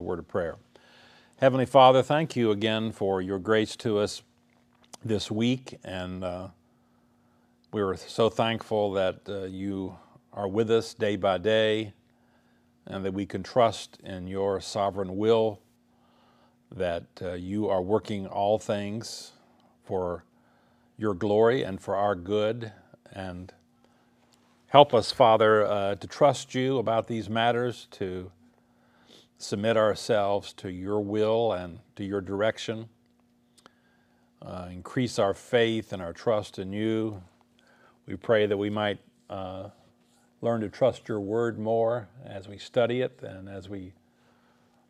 word of prayer. Heavenly Father, thank you again for your grace to us this week, and uh, we're so thankful that uh, you are with us day by day, and that we can trust in your sovereign will, that uh, you are working all things for your glory and for our good, and help us, Father, uh, to trust you about these matters, to submit ourselves to your will and to your direction. Uh, increase our faith and our trust in you. We pray that we might uh, learn to trust your word more as we study it and as we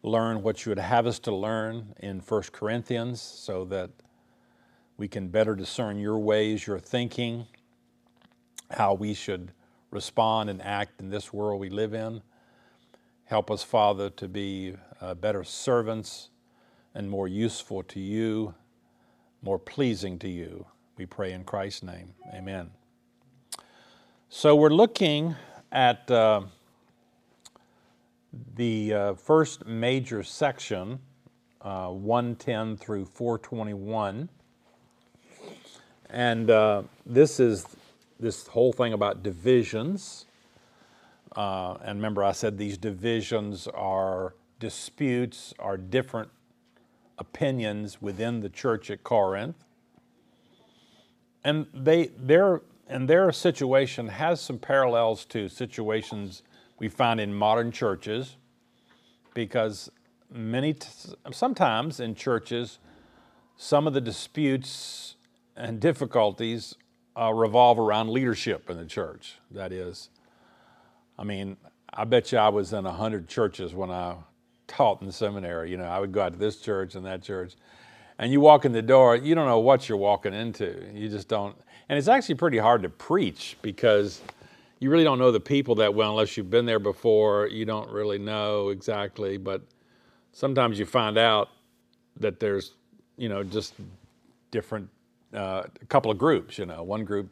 learn what you would have us to learn in 1 Corinthians so that we can better discern your ways, your thinking, how we should respond and act in this world we live in. Help us, Father, to be uh, better servants and more useful to you, more pleasing to you. We pray in Christ's name. Amen. So we're looking at uh, the uh, first major section, uh, 110 through 421. And uh, this is this whole thing about divisions. Uh, and remember, I said these divisions are disputes, are different opinions within the church at Corinth. And they, their, and their situation has some parallels to situations we find in modern churches because many sometimes in churches some of the disputes and difficulties uh, revolve around leadership in the church that is I mean, I bet you I was in a hundred churches when I taught in the seminary. You know, I would go out to this church and that church, and you walk in the door, you don't know what you're walking into. You just don't. And it's actually pretty hard to preach because you really don't know the people that well unless you've been there before. You don't really know exactly, but sometimes you find out that there's, you know, just different, uh, a couple of groups. You know, one group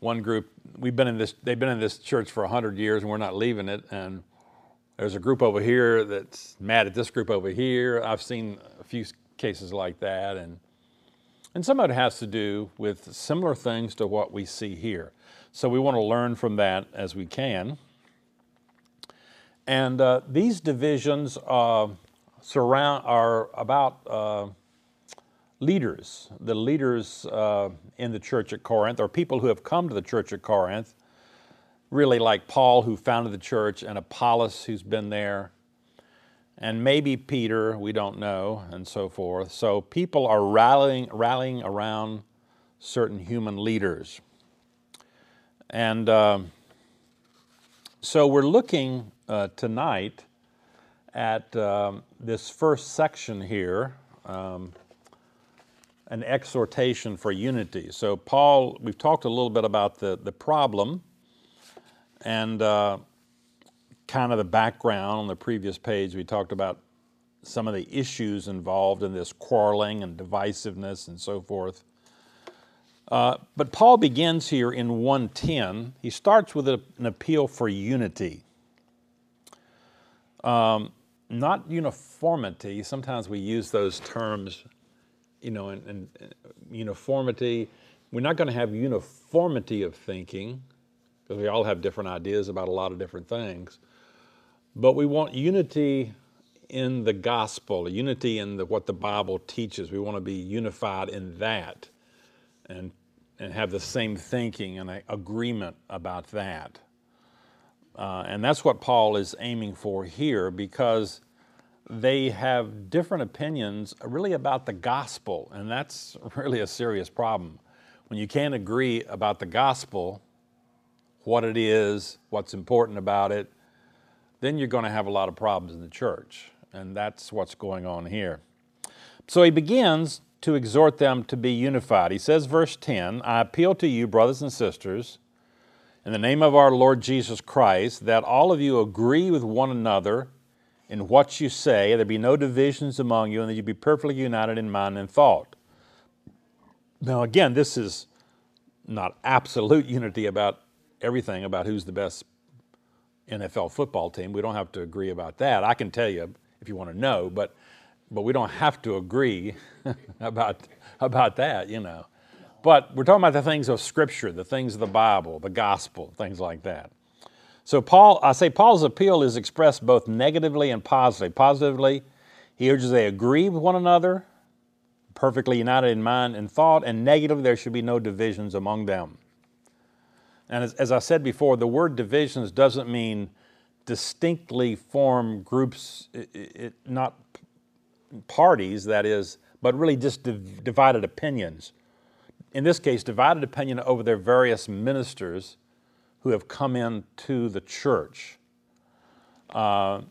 one group we've been in this they've been in this church for 100 years and we're not leaving it. And there's a group over here that's mad at this group over here. I've seen a few cases like that. And and some of it has to do with similar things to what we see here. So we want to learn from that as we can. And uh, these divisions uh, surround are about uh, leaders, the leaders uh, in the church at Corinth, or people who have come to the church at Corinth, really like Paul, who founded the church, and Apollos, who's been there, and maybe Peter, we don't know, and so forth. So people are rallying, rallying around certain human leaders. And uh, so we're looking uh, tonight at um, this first section here. Um, an exhortation for unity. So, Paul, we've talked a little bit about the, the problem and uh, kind of the background on the previous page. We talked about some of the issues involved in this quarreling and divisiveness and so forth. Uh, but Paul begins here in 110. He starts with a, an appeal for unity. Um, not uniformity. Sometimes we use those terms you know, and, and uniformity. We're not going to have uniformity of thinking because we all have different ideas about a lot of different things. But we want unity in the gospel, unity in the, what the Bible teaches. We want to be unified in that and, and have the same thinking and agreement about that. Uh, and that's what Paul is aiming for here because they have different opinions really about the gospel, and that's really a serious problem. When you can't agree about the gospel, what it is, what's important about it, then you're going to have a lot of problems in the church, and that's what's going on here. So he begins to exhort them to be unified. He says, verse 10 I appeal to you, brothers and sisters, in the name of our Lord Jesus Christ, that all of you agree with one another in what you say, there be no divisions among you, and that you be perfectly united in mind and thought. Now, again, this is not absolute unity about everything about who's the best NFL football team. We don't have to agree about that. I can tell you, if you want to know, but, but we don't have to agree about, about that, you know. But we're talking about the things of Scripture, the things of the Bible, the gospel, things like that. So Paul, I say Paul's appeal is expressed both negatively and positively. Positively, he urges they agree with one another, perfectly united in mind and thought, and negatively, there should be no divisions among them. And as, as I said before, the word divisions doesn't mean distinctly form groups, it, it, not parties, that is, but really just div- divided opinions. In this case, divided opinion over their various ministers who have come into the church. Uh,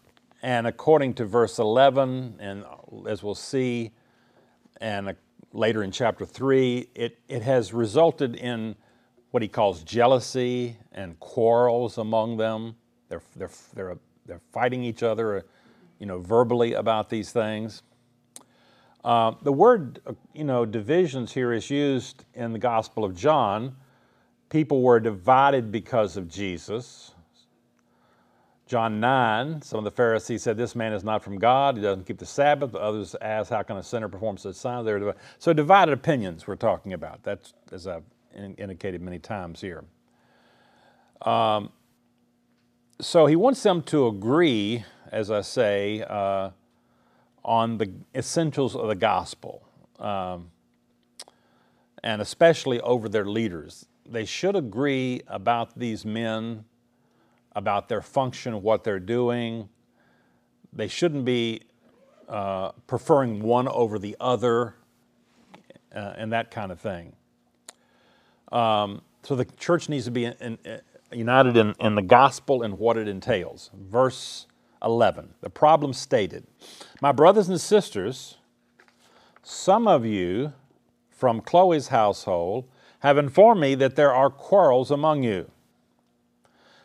and according to verse 11, and as we'll see, and later in chapter 3, it, it has resulted in what he calls jealousy and quarrels among them. They're, they're, they're, they're fighting each other, you know, verbally about these things. Uh, the word, uh, you know, divisions here is used in the Gospel of John. People were divided because of Jesus. John 9, some of the Pharisees said, This man is not from God. He doesn't keep the Sabbath. Others asked, How can a sinner perform such signs? So, divided opinions we're talking about. That's, as I've indicated many times here. Um, so he wants them to agree, as I say, uh, on the essentials of the gospel, um, and especially over their leaders. They should agree about these men, about their function, what they're doing. They shouldn't be uh, preferring one over the other, uh, and that kind of thing. Um, so the church needs to be in, in, united in, in the gospel and what it entails. Verse 11, the problem stated My brothers and sisters, some of you from Chloe's household have informed me that there are quarrels among you.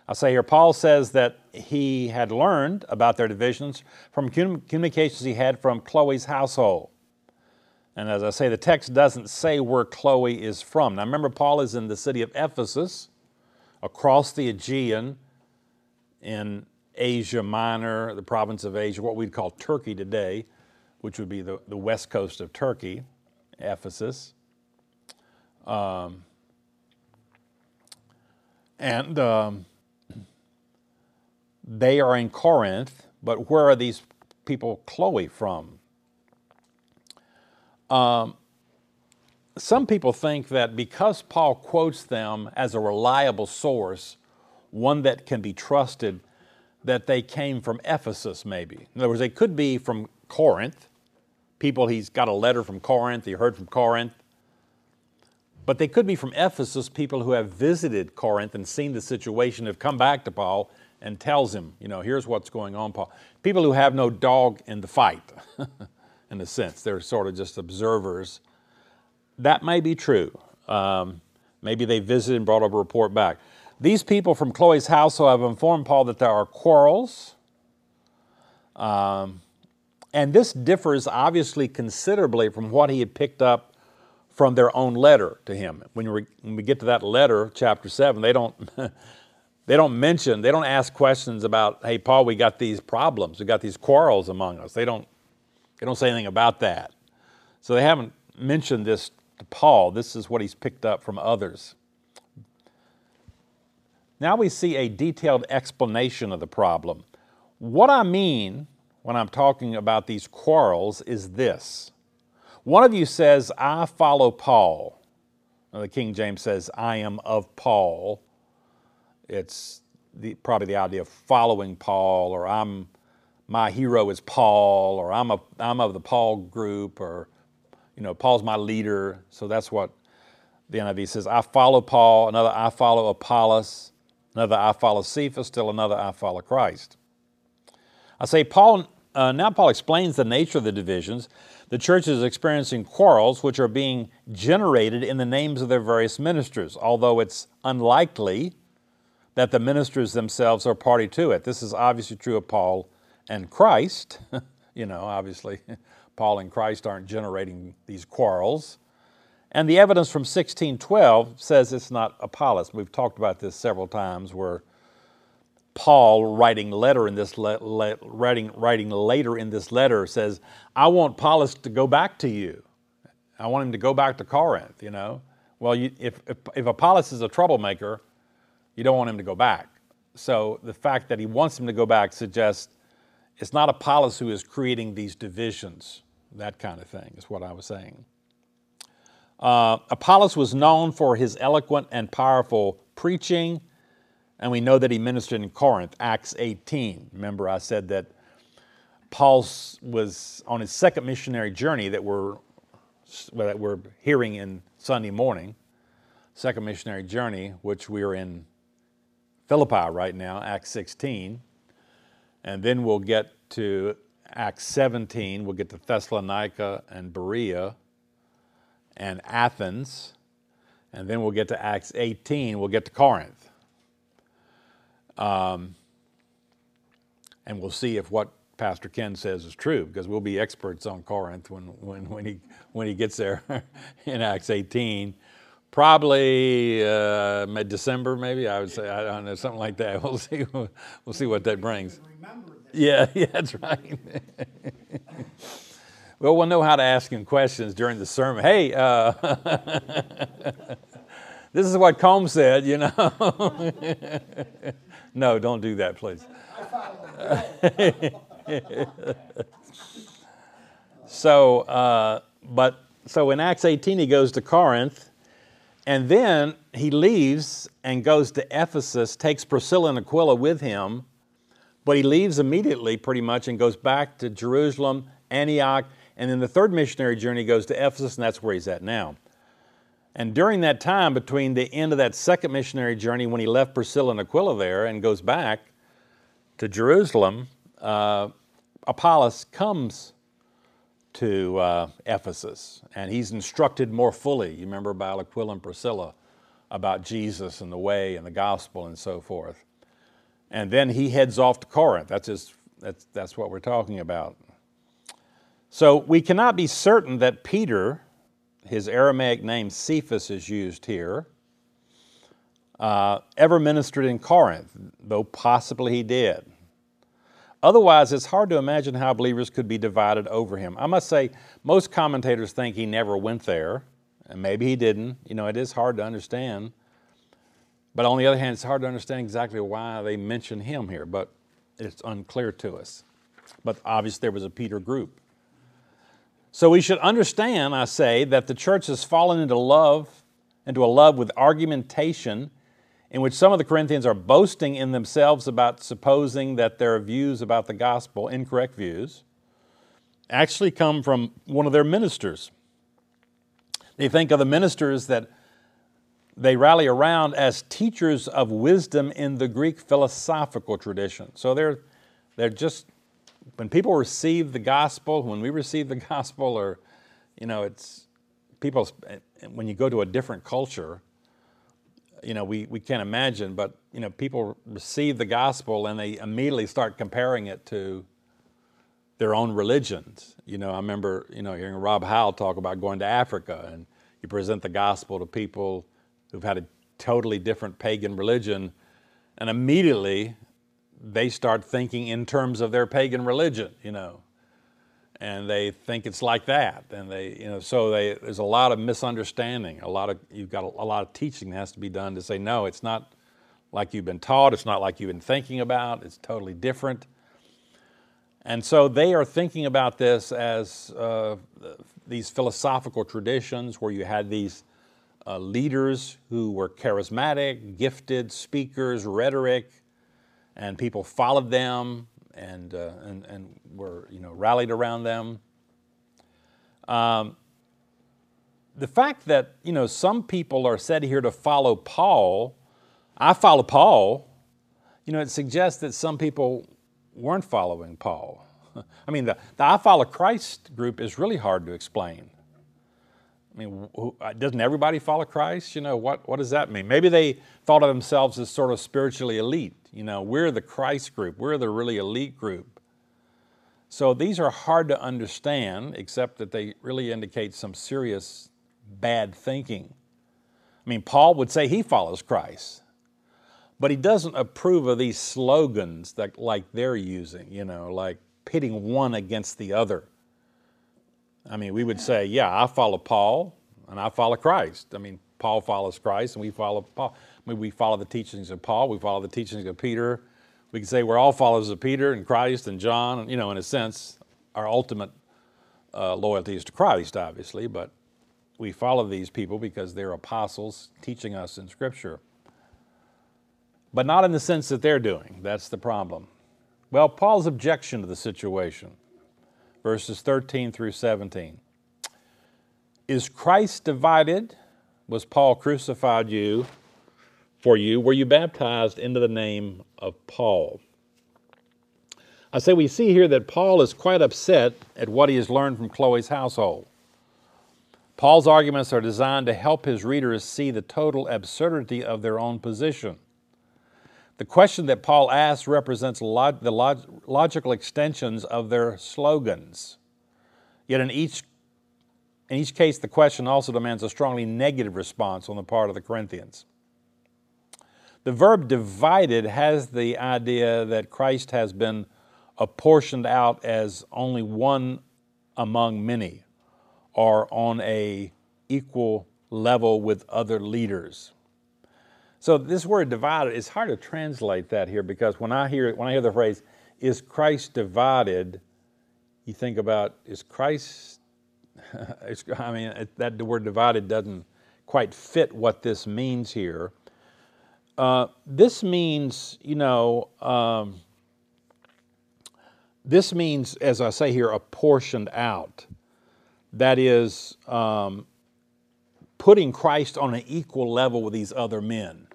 I say here, Paul says that he had learned about their divisions from communications he had from Chloe's household. And as I say, the text doesn't say where Chloe is from. Now remember, Paul is in the city of Ephesus, across the Aegean in Asia Minor, the province of Asia, what we'd call Turkey today, which would be the, the west coast of Turkey, Ephesus. Um, and um, they are in Corinth, but where are these people Chloe from? Um, some people think that because Paul quotes them as a reliable source, one that can be trusted, that they came from Ephesus, maybe. In other words, they could be from Corinth. People, he's got a letter from Corinth, he heard from Corinth. But they could be from Ephesus, people who have visited Corinth and seen the situation, have come back to Paul and tells him, you know, here's what's going on, Paul. People who have no dog in the fight. in a sense. They're sort of just observers. That may be true. Um, maybe they visited and brought up a report back. These people from Chloe's household have informed Paul that there are quarrels. Um, and this differs obviously considerably from what he had picked up from their own letter to him. When, we, when we get to that letter, chapter 7, they don't, they don't mention, they don't ask questions about, hey, Paul, we got these problems, we got these quarrels among us. They don't they don't say anything about that. So they haven't mentioned this to Paul. This is what he's picked up from others. Now we see a detailed explanation of the problem. What I mean when I'm talking about these quarrels is this. One of you says, I follow Paul. the King James says, I am of Paul. It's the, probably the idea of following Paul, or I'm my hero is Paul, or I'm, a, I'm of the Paul group, or, you know, Paul's my leader. So that's what the NIV says. I follow Paul, another I follow Apollos, another I follow Cephas, still another I follow Christ. I say Paul, uh, now Paul explains the nature of the divisions. The church is experiencing quarrels which are being generated in the names of their various ministers, although it's unlikely that the ministers themselves are party to it. This is obviously true of Paul and Christ, you know, obviously, Paul and Christ aren't generating these quarrels. And the evidence from 1612 says it's not Apollos. We've talked about this several times where Paul writing letter in this le- le- writing writing later in this letter says, "I want Apollos to go back to you. I want him to go back to Corinth." You know, well, you, if, if if Apollos is a troublemaker, you don't want him to go back. So the fact that he wants him to go back suggests it's not Apollos who is creating these divisions. That kind of thing is what I was saying. Uh, Apollos was known for his eloquent and powerful preaching and we know that he ministered in Corinth, Acts 18. Remember, I said that Paul was on his second missionary journey that we're, that we're hearing in Sunday morning, second missionary journey, which we're in Philippi right now, Acts 16. And then we'll get to Acts 17, we'll get to Thessalonica and Berea and Athens. And then we'll get to Acts 18, we'll get to Corinth. Um, and we'll see if what Pastor Ken says is true, because we'll be experts on Corinth when, when, when, he, when he gets there in Acts 18. Probably uh, mid December, maybe I would say. I don't know, something like that. We'll see. We'll see what that brings. Yeah, yeah, that's right. well, we'll know how to ask him questions during the sermon. Hey, uh, this is what Combs said, you know. No, don't do that, please. so, uh, but so in Acts 18, he goes to Corinth, and then he leaves and goes to Ephesus, takes Priscilla and Aquila with him, but he leaves immediately pretty much and goes back to Jerusalem, Antioch, and then the third missionary journey goes to Ephesus, and that's where he's at now. And during that time, between the end of that second missionary journey when he left Priscilla and Aquila there and goes back to Jerusalem, uh, Apollos comes to uh, Ephesus and he's instructed more fully. You remember about Aquila and Priscilla about Jesus and the way and the gospel and so forth. And then he heads off to Corinth. That's, his, that's, that's what we're talking about. So we cannot be certain that Peter his Aramaic name Cephas is used here, uh, ever ministered in Corinth, though possibly he did. Otherwise, it's hard to imagine how believers could be divided over him. I must say, most commentators think he never went there, and maybe he didn't. You know, it is hard to understand. But on the other hand, it's hard to understand exactly why they mention him here, but it's unclear to us. But obviously, there was a Peter group. So we should understand, I say, that the church has fallen into love, into a love with argumentation, in which some of the Corinthians are boasting in themselves about supposing that their views about the gospel, incorrect views, actually come from one of their ministers. They think of the ministers that they rally around as teachers of wisdom in the Greek philosophical tradition. So they're, they're just when people receive the gospel, when we receive the gospel, or, you know, it's people, eh, when you go to a different culture, you know, we, we can't imagine, but, you know, people receive the gospel and they immediately start comparing it to their own religions. You know, I remember, you know, hearing Rob Howell talk about going to Africa and you present the gospel to people who've had a totally different pagan religion, and immediately they start thinking in terms of their pagan religion, you know, and they think it's like that, and they, you know, so they, there's a lot of misunderstanding. A lot of you've got a, a lot of teaching that has to be done to say no, it's not like you've been taught. It's not like you've been thinking about. It's totally different. And so they are thinking about this as uh, these philosophical traditions where you had these uh, leaders who were charismatic, gifted speakers, rhetoric, and people followed them and, uh, and, and were you know, rallied around them. Um, the fact that you know, some people are said here to follow Paul, I follow Paul, you know, it suggests that some people weren't following Paul. I mean, the, the I follow Christ group is really hard to explain. I mean, uh, doesn't everybody follow Christ? You know, what, what does that mean? Maybe they thought of themselves as sort of spiritually elite. You know, we're the Christ group, we're the really elite group. So these are hard to understand, except that they really indicate some serious bad thinking. I mean, Paul would say he follows Christ. but he doesn't approve of these slogans that like they're using, you know, like pitting one against the other. I mean, we would say, yeah, I follow Paul and I follow Christ. I mean, Paul follows Christ and we follow Paul. I mean, we follow the teachings of Paul, we follow the teachings of Peter. We can say we're all followers of Peter and Christ and John, and, you know, in a sense, our ultimate uh, loyalty is to Christ, obviously, but we follow these people because they're apostles teaching us in Scripture. But not in the sense that they're doing. That's the problem. Well, Paul's objection to the situation, verses 13 through 17. Is Christ divided? Was Paul crucified you for you? Were you baptized into the name of Paul? I say we see here that Paul is quite upset at what he has learned from Chloe's household. Paul's arguments are designed to help his readers see the total absurdity of their own position. The question that Paul asks represents log- the log- logical extensions of their slogans. Yet in each, in each case, the question also demands a strongly negative response on the part of the Corinthians. The verb divided has the idea that Christ has been apportioned out as only one among many or on a equal level with other leaders. So this word divided, it's hard to translate that here because when I hear when I hear the phrase, is Christ divided, you think about, is Christ, I mean, that the word divided doesn't quite fit what this means here. Uh, this means, you know, um, this means, as I say here, apportioned out. That is, um, putting Christ on an equal level with these other men.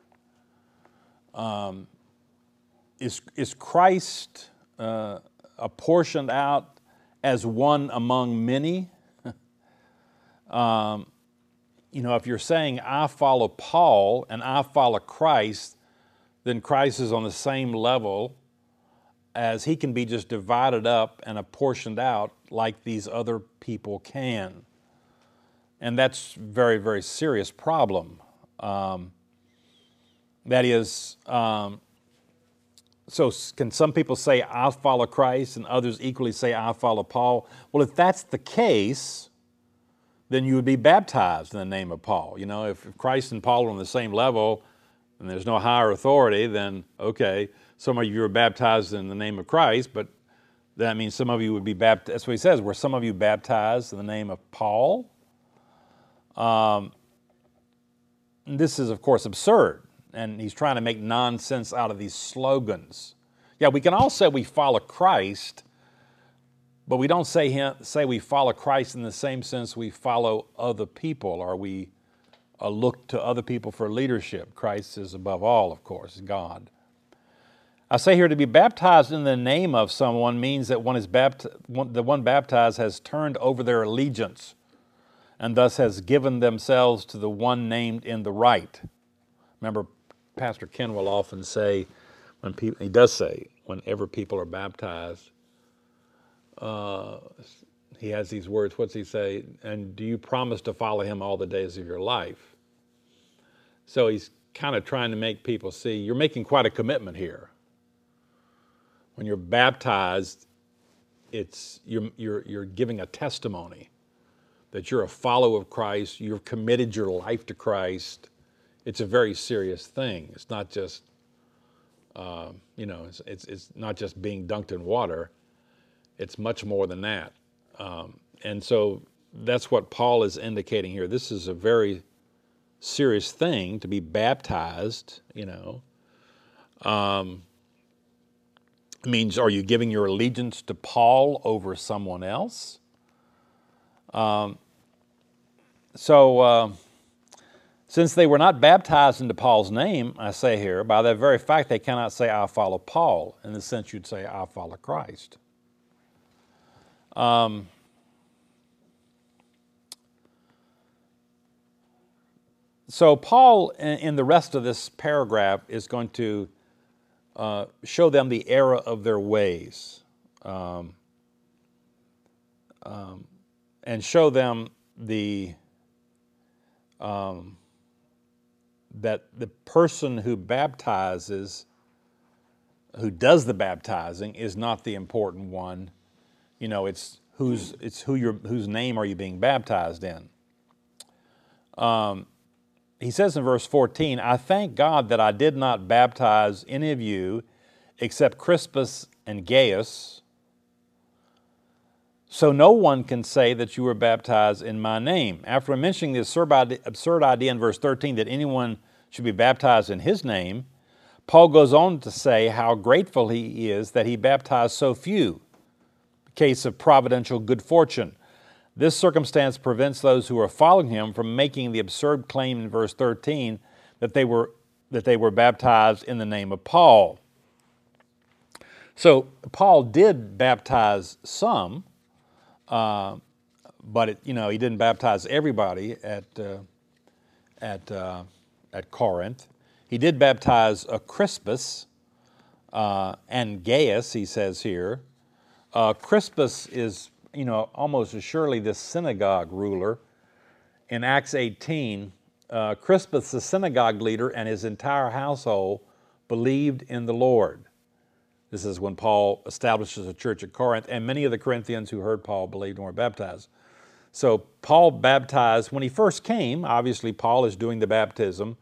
Um, is, is Christ uh, apportioned out as one among many? um, you know, if you're saying, I follow Paul and I follow Christ, then Christ is on the same level as he can be just divided up and apportioned out like these other people can. And that's very, very serious problem. Um, that is, um, so can some people say, I follow Christ, and others equally say, I follow Paul? Well, if that's the case, then you would be baptized in the name of Paul. You know, if, Christ and Paul are on the same level and there's no higher authority, then okay, some of you are baptized in the name of Christ, but that means some of you would be baptized. That's what he says. Were some of you baptized in the name of Paul? Um, this is, of course, absurd and he's trying to make nonsense out of these slogans. Yeah, we can all say we follow Christ, but we don't say, him, say we follow Christ in the same sense we follow other people or we uh, look to other people for leadership. Christ is above all, of course, God. I say here to be baptized in the name of someone means that one is bapt- one, the one baptized has turned over their allegiance and thus has given themselves to the one named in the right. Remember, Pastor Ken will often say, when people, he does say, whenever people are baptized, uh, he has these words. What's he say? And do you promise to follow him all the days of your life? So he's kind of trying to make people see you're making quite a commitment here. When you're baptized, it's you're, you're, you're giving a testimony that you're a follower of Christ, you've committed your life to Christ, it's a very serious thing. It's not just, uh, you know, it's, it's, it's, not just being dunked in water. It's much more than that. Um, and so that's what Paul is indicating here. This is a very serious thing to be baptized, you know. Um, means are you giving your allegiance to Paul over someone else? Um, so, uh, since they were not baptized into Paul's name, I say here, by that very fact, they cannot say, I follow Paul, in the sense you'd say, I follow Christ. Um, so, Paul, in the rest of this paragraph, is going to uh, show them the error of their ways um, um, and show them the um, that the person who baptizes, who does the baptizing, is not the important one. You know, it's who's it's who your whose name are you being baptized in. Um, he says in verse 14, I thank God that I did not baptize any of you except Crispus and Gaius, so no one can say that you were baptized in my name. After mentioning the absurd idea in verse 13 that anyone should be baptized in his name, Paul goes on to say how grateful he is that he baptized so few. Case of providential good fortune. This circumstance prevents those who are following him from making the absurd claim in verse 13 that they were, that they were baptized in the name of Paul. So Paul did baptize some, uh, but it, you know he didn't baptize everybody at uh, at uh, at Corinth. He did baptize Crispus uh, and Gaius. He says here, Crispus is you know almost assuredly the synagogue ruler. In Acts 18, uh, Crispus, the synagogue leader, and his entire household believed in the Lord. This is when Paul establishes a church at Corinth, and many of the Corinthians who heard Paul believed and were baptized. So Paul baptized when he first came. Obviously, Paul is doing the baptism.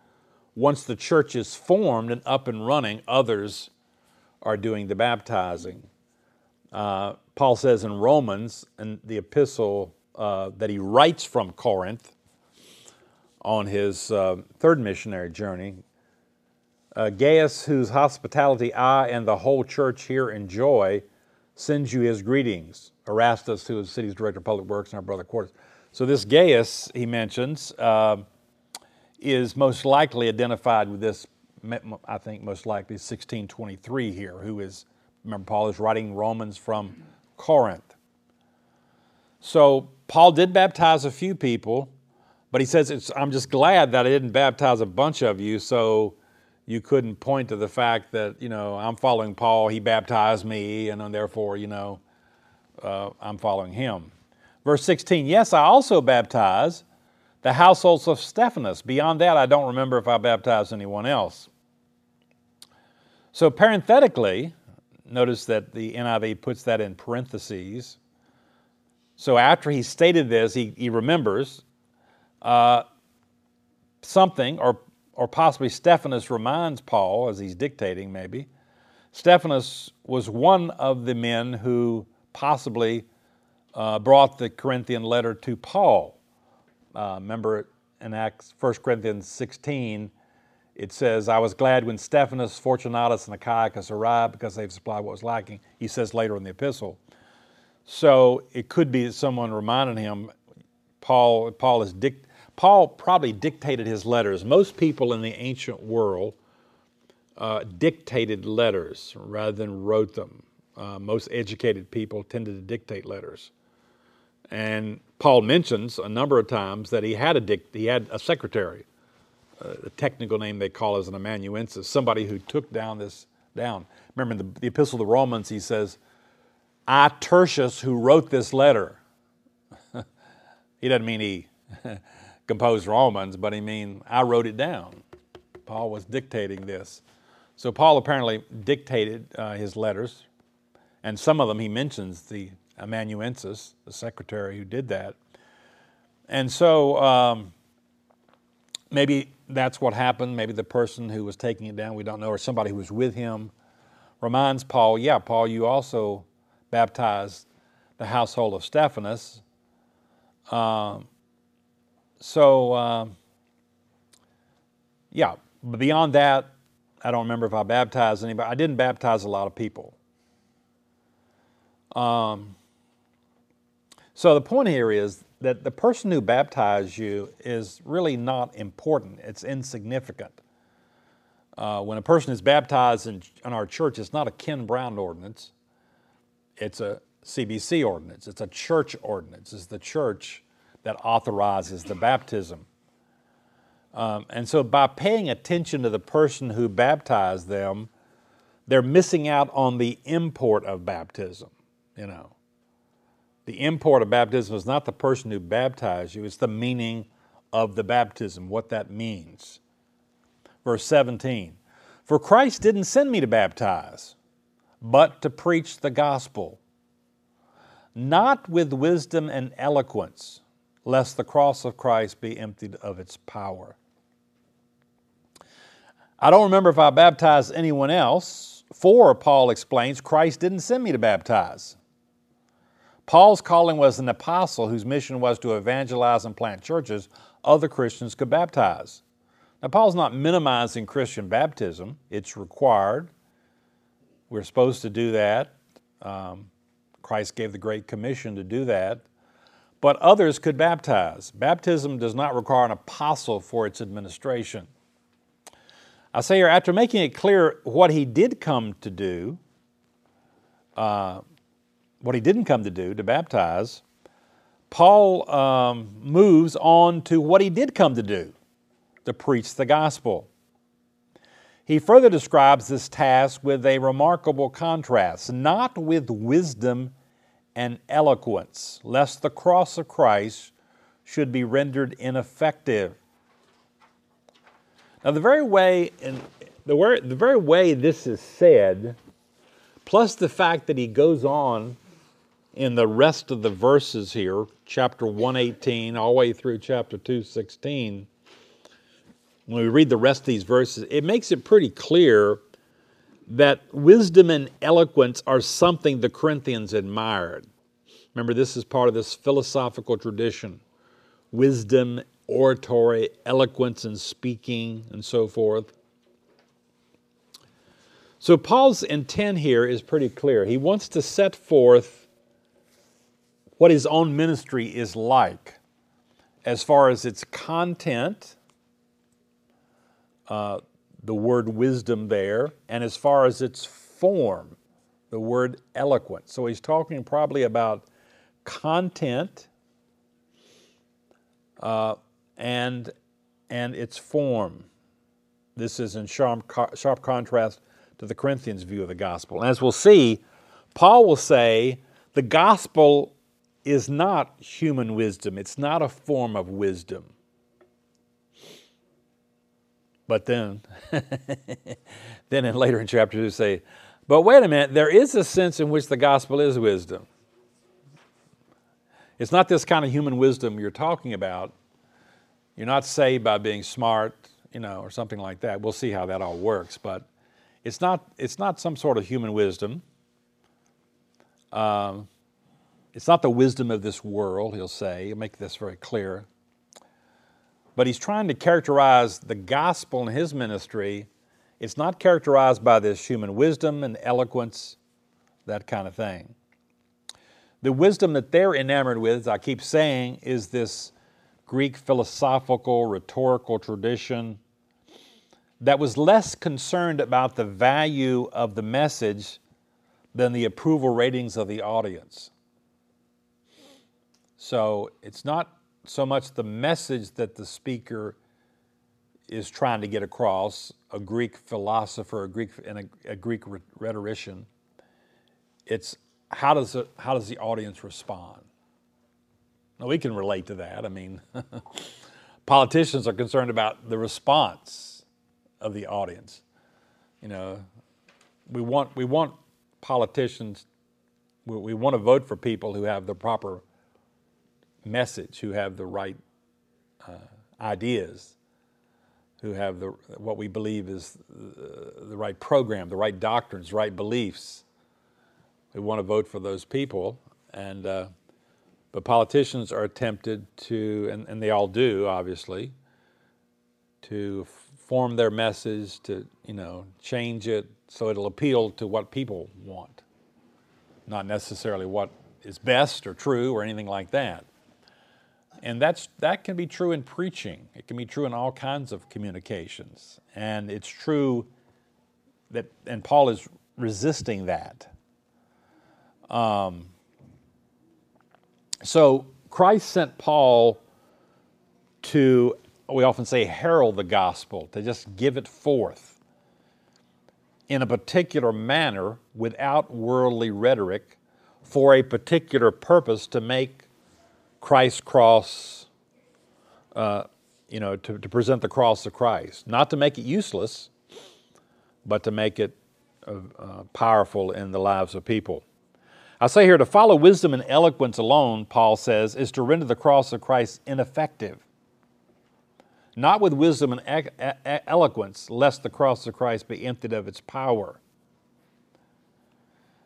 Once the church is formed and up and running, others are doing the baptizing. Uh, Paul says in Romans, in the epistle uh, that he writes from Corinth on his uh, third missionary journey, uh, Gaius, whose hospitality I and the whole church here enjoy, sends you his greetings. Erastus, who is the city's director of public works, and our brother Quartus. So this Gaius, he mentions, uh, is most likely identified with this, I think most likely 1623 here, who is, remember, Paul is writing Romans from Corinth. So Paul did baptize a few people, but he says, I'm just glad that I didn't baptize a bunch of you, so you couldn't point to the fact that, you know, I'm following Paul, he baptized me, and therefore, you know, uh, I'm following him. Verse 16, yes, I also baptize the households of Stephanas. Beyond that, I don't remember if I baptized anyone else. So, parenthetically, notice that the NIV puts that in parentheses. So, after he stated this, he, he remembers uh, something or or possibly Stephanas reminds Paul, as he's dictating maybe, Stephanas was one of the men who possibly uh, brought the Corinthian letter to Paul. Uh, remember in Acts 1 Corinthians 16, it says, I was glad when Stephanas, Fortunatus, and Achaicus arrived because they've supplied what was lacking. He says later in the epistle. So it could be that someone reminding him, Paul, Paul is dic- Paul probably dictated his letters. Most people in the ancient world uh, dictated letters rather than wrote them. Uh, most educated people tended to dictate letters. And Paul mentions a number of times that he had a, dic- he had a secretary. Uh, the technical name they call is an amanuensis, somebody who took down this down. Remember in the, the Epistle to the Romans, he says, I, Tertius, who wrote this letter. he doesn't mean he composed Romans, but I mean, I wrote it down. Paul was dictating this. So Paul apparently dictated uh, his letters, and some of them he mentions the amanuensis, the secretary who did that. And so um, maybe that's what happened. Maybe the person who was taking it down, we don't know, or somebody who was with him reminds Paul, yeah, Paul, you also baptized the household of Stephanas. Um, so, um, yeah, but beyond that, I don't remember if I baptized anybody. I didn't baptize a lot of people. Um, so the point here is that the person who baptized you is really not important, it's insignificant. Uh, when a person is baptized in, in our church, it's not a Ken Brown ordinance, it's a CBC ordinance, it's a church ordinance. It's the church that authorizes the baptism. Um, and so, by paying attention to the person who baptized them, they're missing out on the import of baptism. You know, the import of baptism is not the person who baptized you; it's the meaning of the baptism, what that means. Verse 17 For Christ didn't send me to baptize, but to preach the gospel, not with wisdom and eloquence, lest the cross of Christ be emptied of its power. I don't remember if I baptized anyone else, for, Paul explains, Christ didn't send me to baptize. Paul's calling was an apostle whose mission was to evangelize and plant churches other Christians could baptize. Now, Paul's not minimizing Christian baptism, it's required. We're supposed to do that. Um, Christ gave the Great Commission to do that. But others could baptize. Baptism does not require an apostle for its administration. I say here, after making it clear what he did come to do, uh, what he didn't come to do, to baptize, Paul um, moves on to what he did come to do, to preach the gospel. He further describes this task with a remarkable contrast, not with wisdom and eloquence, lest the cross of Christ should be rendered ineffective. Now, the very way, in, the, way, the very way this is said, plus the fact that he goes on in the rest of the verses here, chapter 118 all the way through chapter 216, when we read the rest of these verses, it makes it pretty clear that wisdom and eloquence are something the Corinthians admired. Remember, this is part of this philosophical tradition wisdom, oratory, eloquence in speaking, and so forth. So, Paul's intent here is pretty clear. He wants to set forth what his own ministry is like as far as its content, uh, the word wisdom there, and as far as its form, the word eloquent. So he's talking probably about content uh, and, and its form. This is in sharp, sharp contrast to the Corinthians' view of the gospel. And as we'll see, Paul will say the gospel is not human wisdom, it's not a form of wisdom. But then, then in later in chapter 2 say, but wait a minute, there is a sense in which the gospel is wisdom. It's not this kind of human wisdom you're talking about. You're not saved by being smart, you know, or something like that. We'll see how that all works, but it's not, it's not some sort of human wisdom. Um, it's not the wisdom of this world, he'll say. He'll make this very clear. But he's trying to characterize the gospel in his ministry. It's not characterized by this human wisdom and eloquence, that kind of thing. The wisdom that they're enamored with, I keep saying, is this Greek philosophical, rhetorical tradition that was less concerned about the value of the message than the approval ratings of the audience. So it's not so much the message that the speaker is trying to get across, a Greek philosopher, a Greek, and a, a Greek rhetorician. It's how does, it, how does the audience respond? Now, we can relate to that. I mean, politicians are concerned about the response of the audience. You know, we want, we want politicians, we, we want to vote for people who have the proper message, who have the right uh, ideas, who have the, what we believe is the, the right program, the right doctrines, right beliefs. We want to vote for those people, and uh, but politicians are tempted to, and, and they all do, obviously, to form their message, to you know change it so it'll appeal to what people want, not necessarily what is best or true or anything like that. And that's, that can be true in preaching. It can be true in all kinds of communications. And it's true that, and Paul is resisting that. Um, so Christ sent Paul to, we often say, herald the gospel, to just give it forth in a particular manner without worldly rhetoric for a particular purpose to make Christ's cross uh, you know, to, to present the cross of Christ, not to make it useless, but to make it uh, uh, powerful in the lives of people. I say here to follow wisdom and eloquence alone, Paul says, is to render the cross of Christ ineffective. Not with wisdom and e- e- eloquence, lest the cross of Christ be emptied of its power.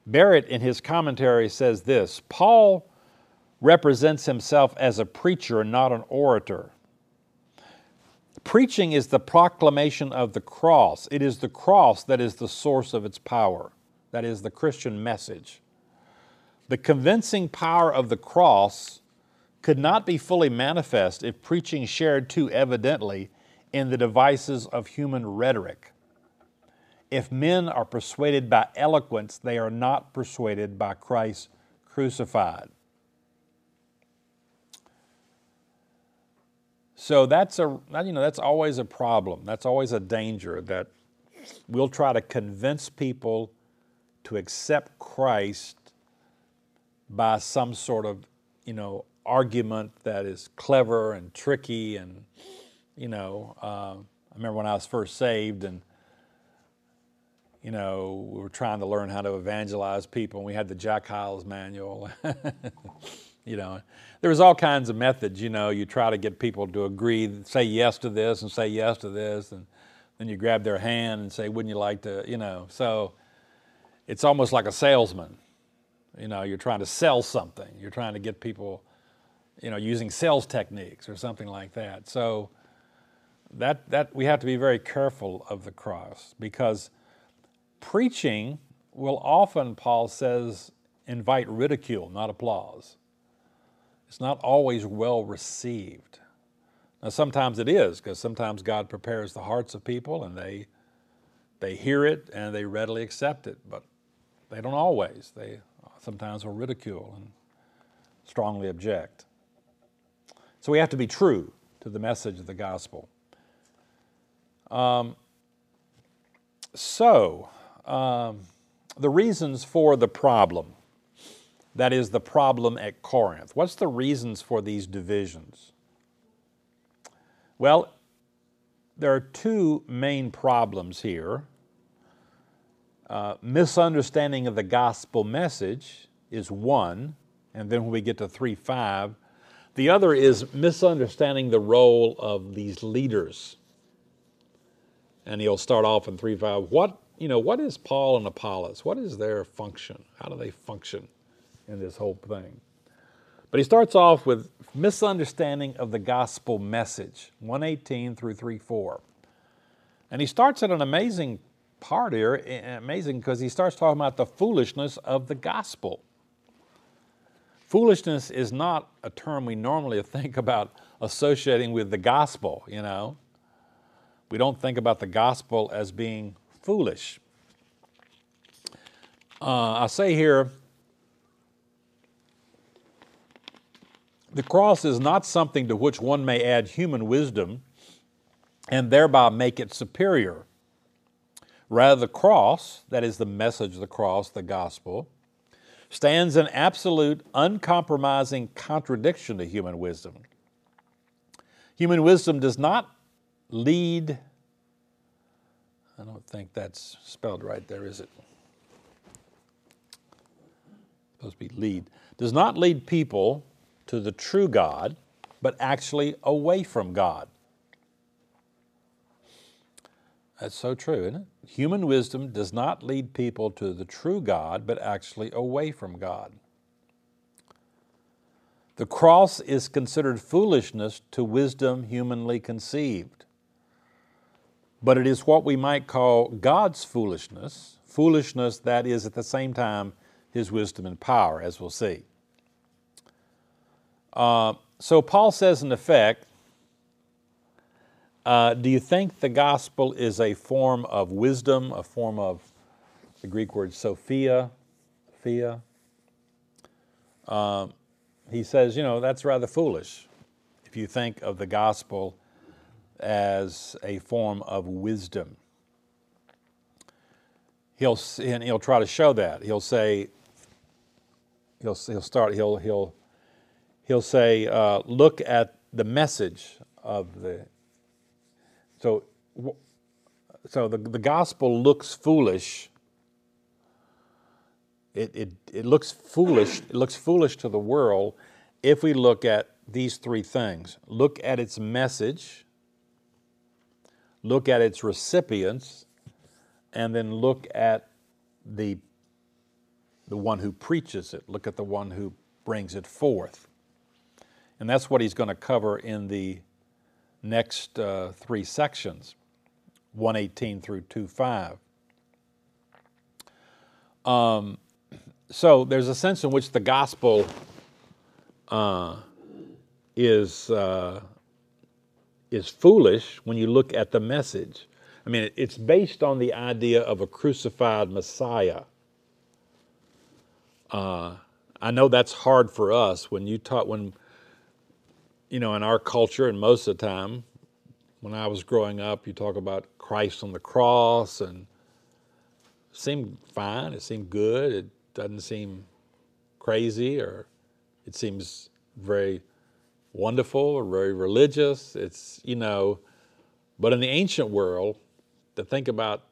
Barrett, in his commentary, says this Paul represents himself as a preacher, and not an orator. Preaching is the proclamation of the cross. It is the cross that is the source of its power. That is the Christian message. The convincing power of the cross could not be fully manifest if preaching shared too evidently in the devices of human rhetoric. If men are persuaded by eloquence, they are not persuaded by Christ crucified. So that's a you know that's always a problem. That's always a danger that we'll try to convince people to accept Christ by some sort of you know argument that is clever and tricky and you know uh, I remember when I was first saved and you know we were trying to learn how to evangelize people and we had the Jack Hyles manual you know. There was all kinds of methods you know. You try to get people to agree say yes to this and say yes to this and then you grab their hand and say wouldn't you like to you know. So it's almost like a salesman. You know you're trying to sell something. You're trying to get people you know using sales techniques or something like that. So that that we have to be very careful of the cross because preaching will often paul says invite ridicule not applause it's not always well received. Now, sometimes it is, because sometimes God prepares the hearts of people and they, they hear it and they readily accept it, but they don't always. They sometimes will ridicule and strongly object. So we have to be true to the message of the gospel. Um, so, um, the reasons for the problem. That is the problem at Corinth. What's the reasons for these divisions? Well, there are two main problems here. Uh, misunderstanding of the gospel message is one, and then when we get to 3 5, the other is misunderstanding the role of these leaders. And he'll start off in 3 5. What, you know, what is Paul and Apollos? What is their function? How do they function? In this whole thing. But he starts off with misunderstanding of the gospel message, 118 through 34. And he starts at an amazing part here, amazing because he starts talking about the foolishness of the gospel. Foolishness is not a term we normally think about associating with the gospel, you know. We don't think about the gospel as being foolish. Uh, I say here, The cross is not something to which one may add human wisdom and thereby make it superior. Rather, the cross, that is the message of the cross, the gospel, stands in absolute, uncompromising contradiction to human wisdom. Human wisdom does not lead, I don't think that's spelled right there, is it? Supposed to be lead. Does not lead people to the true God, but actually away from God. That's so true, isn't it? Human wisdom does not lead people to the true God, but actually away from God. The cross is considered foolishness to wisdom humanly conceived. But it is what we might call God's foolishness, foolishness that is at the same time His wisdom and power, as we'll see. Uh, so Paul says, in effect, uh, do you think the gospel is a form of wisdom, a form of the Greek word Sophia? Uh, he says, you know, that's rather foolish if you think of the gospel as a form of wisdom. He'll, and he'll try to show that. He'll say, he'll, he'll start, he'll, he'll he'll say, uh, look at the message of the. So, so the, the gospel looks foolish. It, it, it looks foolish. It looks foolish to the world if we look at these three things. Look at its message, look at its recipients, and then look at the, the one who preaches it. Look at the one who brings it forth. And that's what he's going to cover in the next uh, three sections 118 through 25. Um, so there's a sense in which the gospel uh, is, uh, is foolish when you look at the message. I mean, it's based on the idea of a crucified Messiah. Uh, I know that's hard for us when you talk when you know in our culture and most of the time when I was growing up, you talk about Christ on the cross and it seemed fine. It seemed good. It doesn't seem crazy or it seems very wonderful or very religious. It's you know, but in the ancient world, to think about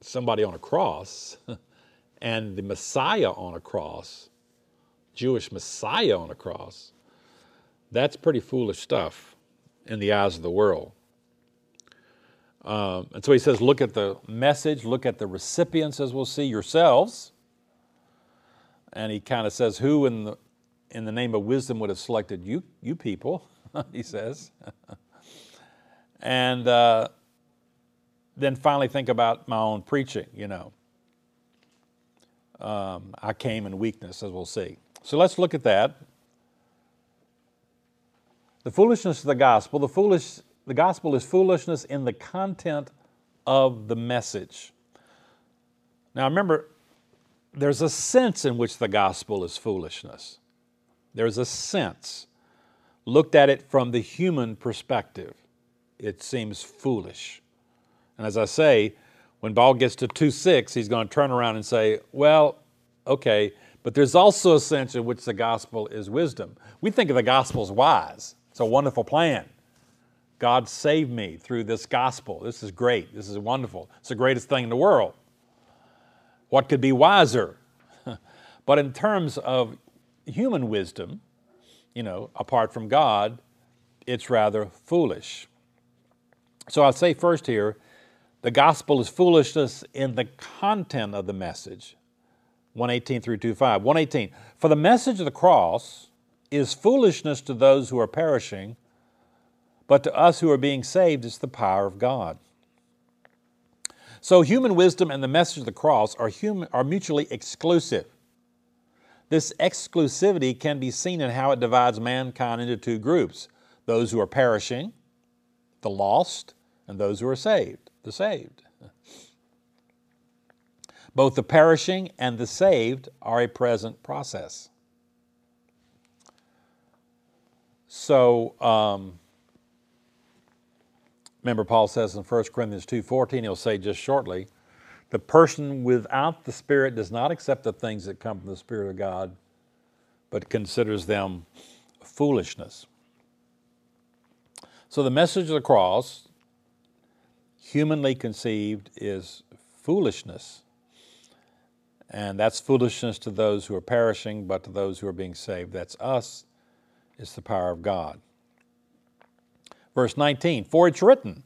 somebody on a cross and the Messiah on a cross, Jewish Messiah on a cross, that's pretty foolish stuff in the eyes of the world. Um, and so he says, look at the message, look at the recipients, as we'll see yourselves. And he kind of says, who in the, in the name of wisdom would have selected you, you people, he says. and uh, then finally think about my own preaching, you know. Um, I came in weakness, as we'll see. So let's look at that. The foolishness of the gospel, the, foolish, the gospel is foolishness in the content of the message. Now remember, there's a sense in which the gospel is foolishness. There's a sense. Looked at it from the human perspective, it seems foolish. And as I say, when Paul gets to 2 6, he's going to turn around and say, Well, okay, but there's also a sense in which the gospel is wisdom. We think of the gospel as wise, it's a wonderful plan. God saved me through this gospel. This is great. This is wonderful. It's the greatest thing in the world. What could be wiser? but in terms of human wisdom, you know, apart from God, it's rather foolish. So I'll say first here the gospel is foolishness in the content of the message. 118 through 25. 118. For the message of the cross is foolishness to those who are perishing, but to us who are being saved, it's the power of God. So, human wisdom and the message of the cross are, human, are mutually exclusive. This exclusivity can be seen in how it divides mankind into two groups those who are perishing, the lost, and those who are saved the saved. Both the perishing and the saved are a present process. So, um, remember, Paul says in 1 Corinthians 2.14, he'll say just shortly, the person without the Spirit does not accept the things that come from the Spirit of God, but considers them foolishness. So the message of the cross humanly conceived is foolishness. And that's foolishness to those who are perishing, but to those who are being saved, that's us, it's the power of God. Verse 19 For it's written,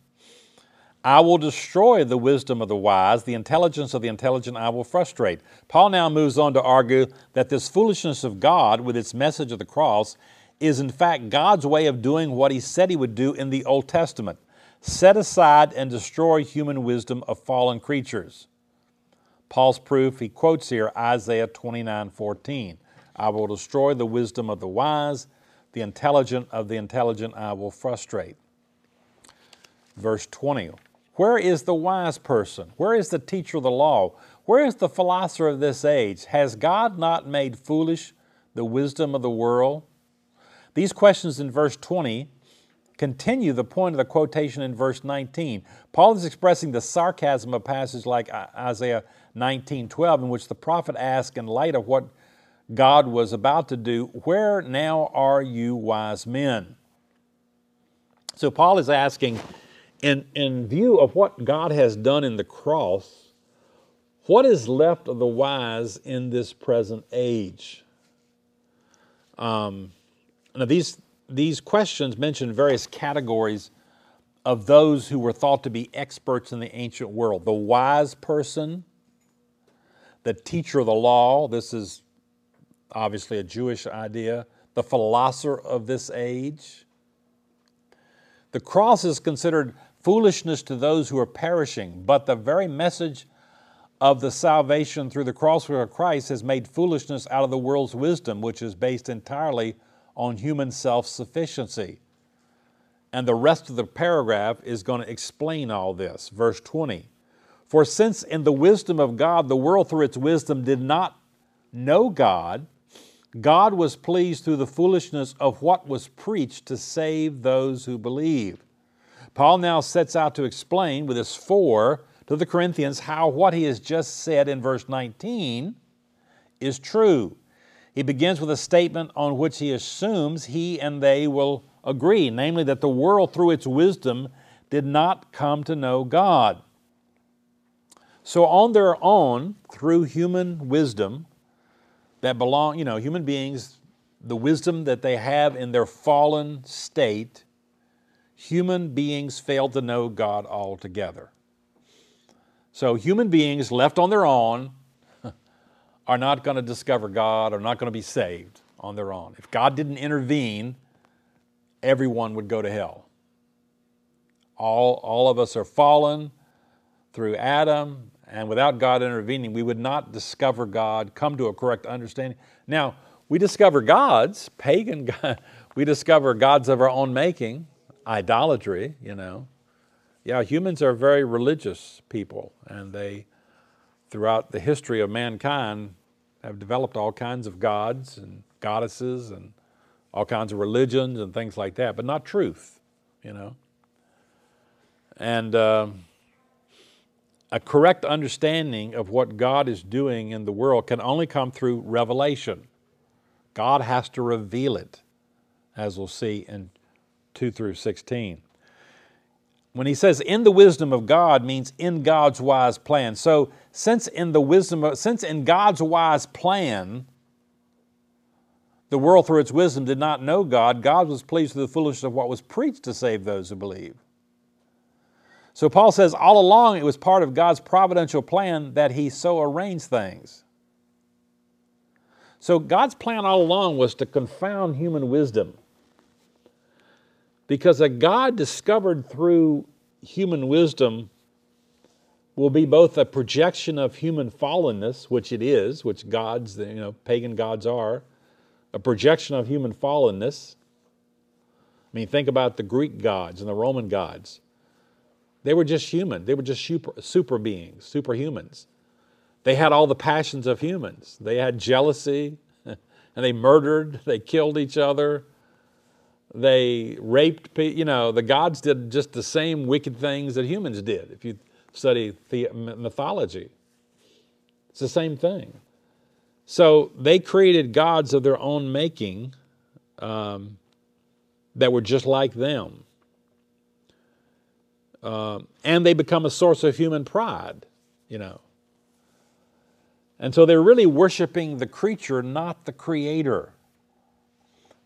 I will destroy the wisdom of the wise, the intelligence of the intelligent I will frustrate. Paul now moves on to argue that this foolishness of God, with its message of the cross, is in fact God's way of doing what he said he would do in the Old Testament set aside and destroy human wisdom of fallen creatures. Paul's proof, he quotes here Isaiah 29 14. I will destroy the wisdom of the wise, the intelligent of the intelligent I will frustrate. Verse 20. Where is the wise person? Where is the teacher of the law? Where is the philosopher of this age? Has God not made foolish the wisdom of the world? These questions in verse 20 continue the point of the quotation in verse 19. Paul is expressing the sarcasm of passages like Isaiah 19:12 in which the prophet asks in light of what God was about to do, "Where now are you wise men?" So Paul is asking, in, in view of what God has done in the cross, what is left of the wise in this present age? Um, now, these, these questions mention various categories of those who were thought to be experts in the ancient world the wise person, the teacher of the law, this is obviously a Jewish idea, the philosopher of this age. The cross is considered foolishness to those who are perishing, but the very message of the salvation through the cross of Christ has made foolishness out of the world's wisdom, which is based entirely on human self sufficiency. And the rest of the paragraph is going to explain all this. Verse 20 For since in the wisdom of God, the world through its wisdom did not know God, God was pleased through the foolishness of what was preached to save those who believe. Paul now sets out to explain with his four to the Corinthians how what he has just said in verse 19 is true. He begins with a statement on which he assumes he and they will agree, namely that the world through its wisdom did not come to know God. So, on their own, through human wisdom that belong, you know, human beings, the wisdom that they have in their fallen state, human beings failed to know God altogether. So, human beings left on their own are not going to discover God, are not going to be saved on their own. If God didn't intervene, everyone would go to hell. All, all of us are fallen through Adam, and without God intervening, we would not discover God, come to a correct understanding. Now, we discover gods, pagan God, we discover gods of our own making, idolatry, you know. Yeah, humans are very religious people, and they throughout the history of mankind have developed all kinds of gods and goddesses and all kinds of religions and things like that, but not truth, you know. And uh, a correct understanding of what God is doing in the world can only come through revelation. God has to reveal it, as we'll see in 2 through 16 when he says in the wisdom of God means in God's wise plan. So since in the wisdom of, since in God's wise plan the world through its wisdom did not know God, God was pleased with the foolishness of what was preached to save those who believe. So Paul says all along it was part of God's providential plan that he so arranged things. So God's plan all along was to confound human wisdom. Because a God discovered through human wisdom will be both a projection of human fallenness, which it is, which gods, you know, pagan gods are, a projection of human fallenness. I mean, think about the Greek gods and the Roman gods. They were just human. They were just super, super beings, superhumans. They had all the passions of humans. They had jealousy, and they murdered, they killed each other, they raped people. You know, the gods did just the same wicked things that humans did. If you study the mythology, it's the same thing. So they created gods of their own making um, that were just like them. Uh, and they become a source of human pride, you know. And so they're really worshiping the creature, not the creator.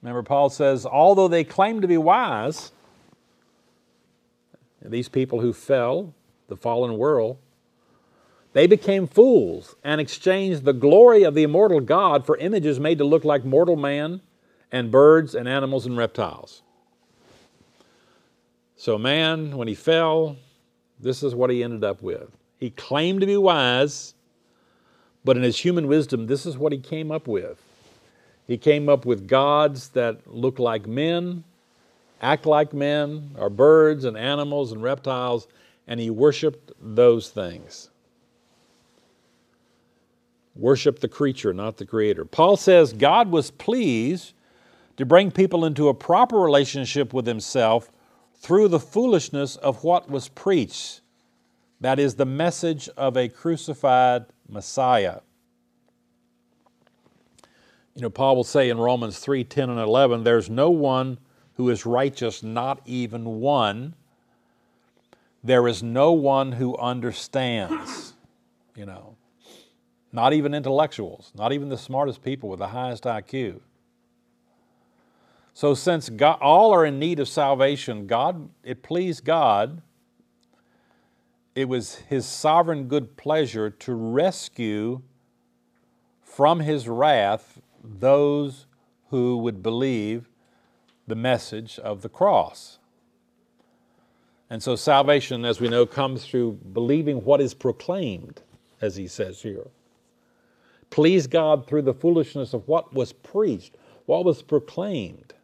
Remember, Paul says, although they claim to be wise, these people who fell, the fallen world, they became fools and exchanged the glory of the immortal God for images made to look like mortal man and birds and animals and reptiles. So, man, when he fell, this is what he ended up with. He claimed to be wise, but in his human wisdom, this is what he came up with. He came up with gods that look like men, act like men, are birds and animals and reptiles, and he worshiped those things. Worship the creature, not the creator. Paul says God was pleased to bring people into a proper relationship with himself through the foolishness of what was preached. That is the message of a crucified Messiah. You know, Paul will say in Romans 3 10 and 11, there's no one who is righteous, not even one. There is no one who understands, you know, not even intellectuals, not even the smartest people with the highest IQ. So, since God, all are in need of salvation, God, it pleased God, it was His sovereign good pleasure to rescue from His wrath those who would believe the message of the cross. And so salvation, as we know, comes through believing what is proclaimed, as he says here. Please God through the foolishness of what was preached, what was proclaimed.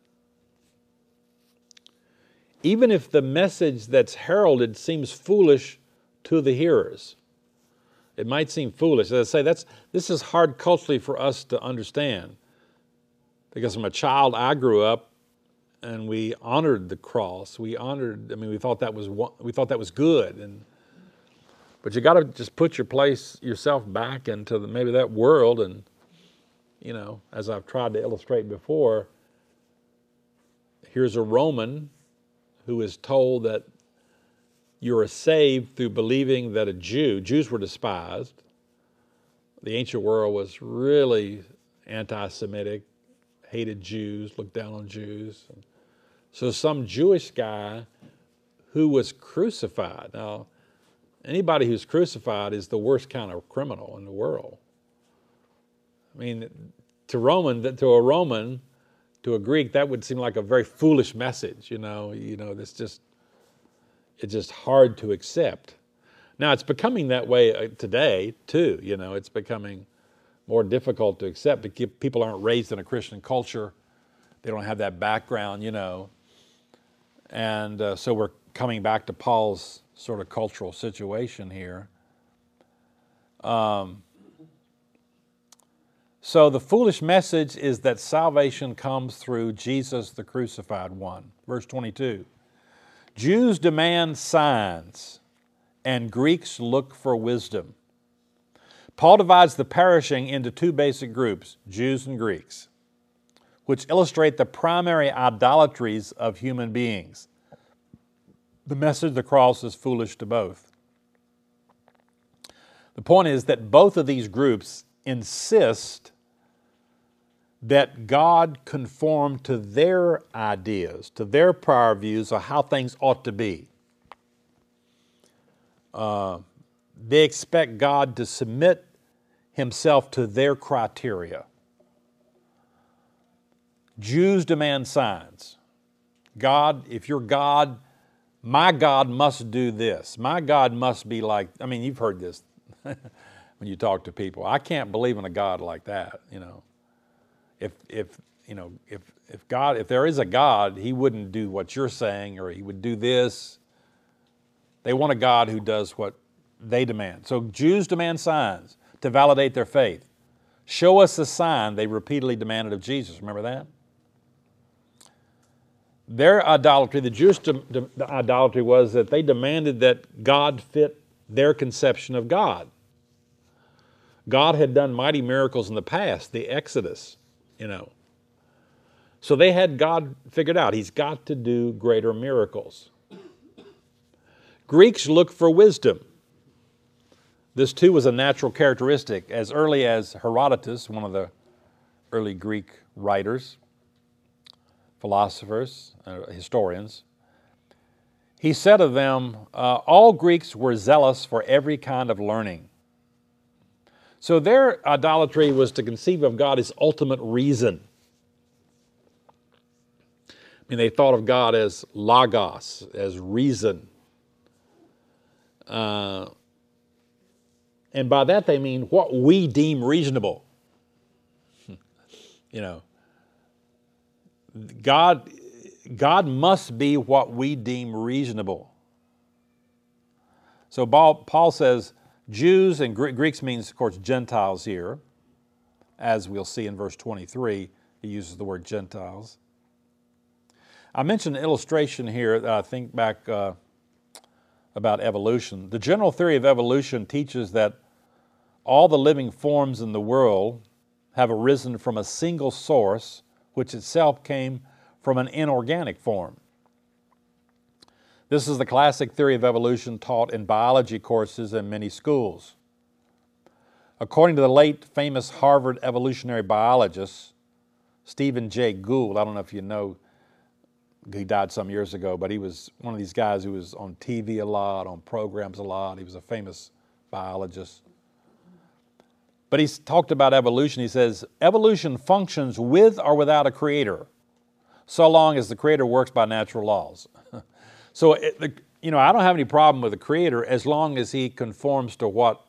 Even if the message that's heralded seems foolish to the hearers, it might seem foolish. As I say, that's, this is hard culturally for us to understand. Because from a child, I grew up and we honored the cross. We honored. I mean, we thought that was we thought that was good. And but you got to just put your place yourself back into the, maybe that world. And you know, as I've tried to illustrate before, here's a Roman who is told that you are saved through believing that a Jew. Jews were despised. The ancient world was really anti-Semitic hated Jews, looked down on Jews. So some Jewish guy who was crucified. Now, anybody who's crucified is the worst kind of criminal in the world. I mean, to Roman, to a Roman, to a Greek, that would seem like a very foolish message. You know, you know, it's just, it's just hard to accept. Now it's becoming that way uh, today too. You know, it's becoming more difficult to accept because people aren't raised in a Christian culture. They don't have that background, you know. And uh, so we're coming back to Paul's sort of cultural situation here. Um, so the foolish message is that salvation comes through Jesus, the crucified one. Verse 22 Jews demand signs, and Greeks look for wisdom. Paul divides the perishing into two basic groups Jews and Greeks, which illustrate the primary idolatries of human beings. The message of the cross is foolish to both. The point is that both of these groups insist that God conform to their ideas, to their prior views of how things ought to be. Uh, they expect God to submit himself to their criteria. Jews demand signs. God, if you're God, my God must do this. My God must be like, I mean, you've heard this when you talk to people. I can't believe in a God like that, you know. If, if, you know, if, if God, if there is a God, he wouldn't do what you're saying or he would do this. They want a God who does what they demand. So Jews demand signs to validate their faith. Show us a sign they repeatedly demanded of Jesus. Remember that? Their idolatry, the Jewish de- de- idolatry, was that they demanded that God fit their conception of God. God had done mighty miracles in the past, the Exodus, you know. So they had God figured out. He's got to do greater miracles. Greeks look for wisdom. This too was a natural characteristic. As early as Herodotus, one of the early Greek writers, philosophers, uh, historians, he said of them, uh, All Greeks were zealous for every kind of learning. So their idolatry was to conceive of God as ultimate reason. I mean, they thought of God as logos, as reason. Uh, and by that they mean what we deem reasonable. you know, God, God must be what we deem reasonable. So Paul says Jews and Greeks means, of course, Gentiles here. As we'll see in verse 23, he uses the word Gentiles. I mentioned an illustration here that I think back uh, about evolution. The general theory of evolution teaches that all the living forms in the world have arisen from a single source, which itself came from an inorganic form. This is the classic theory of evolution taught in biology courses in many schools. According to the late famous Harvard evolutionary biologist, Stephen Jay Gould, I don't know if you know, he died some years ago, but he was one of these guys who was on TV a lot, on programs a lot. He was a famous biologist. But he's talked about evolution. He says, evolution functions with or without a creator, so long as the creator works by natural laws. So, it, the, you know, I don't have any problem with the creator as long as he conforms to what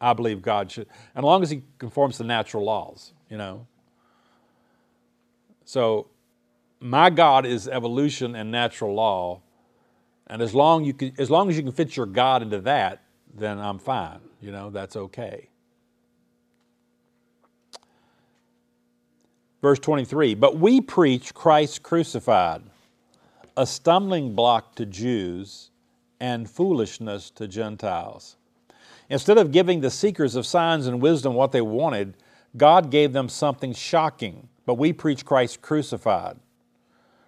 I believe God should, and as long as he conforms to natural laws, you know. So, my God is evolution and natural law, and as long you can, as long as you can fit your God into that, then I'm fine. You know, that's okay. Verse 23 But we preach Christ crucified, a stumbling block to Jews and foolishness to Gentiles. Instead of giving the seekers of signs and wisdom what they wanted, God gave them something shocking. But we preach Christ crucified.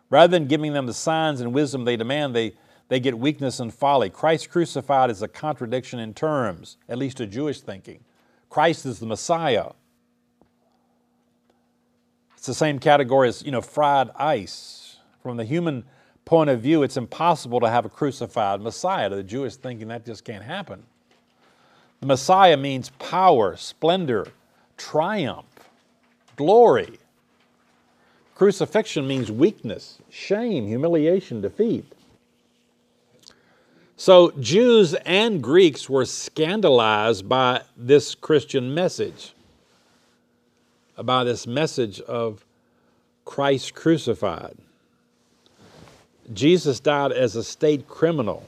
Rather than giving them the signs and wisdom they demand, they, they get weakness and folly. Christ crucified is a contradiction in terms, at least to Jewish thinking. Christ is the Messiah. It's the same category as, you know, fried ice. From the human point of view, it's impossible to have a crucified Messiah. To the Jewish thinking, that just can't happen. The Messiah means power, splendor, triumph, glory. Crucifixion means weakness, shame, humiliation, defeat. So Jews and Greeks were scandalized by this Christian message, by this message of Christ crucified. Jesus died as a state criminal.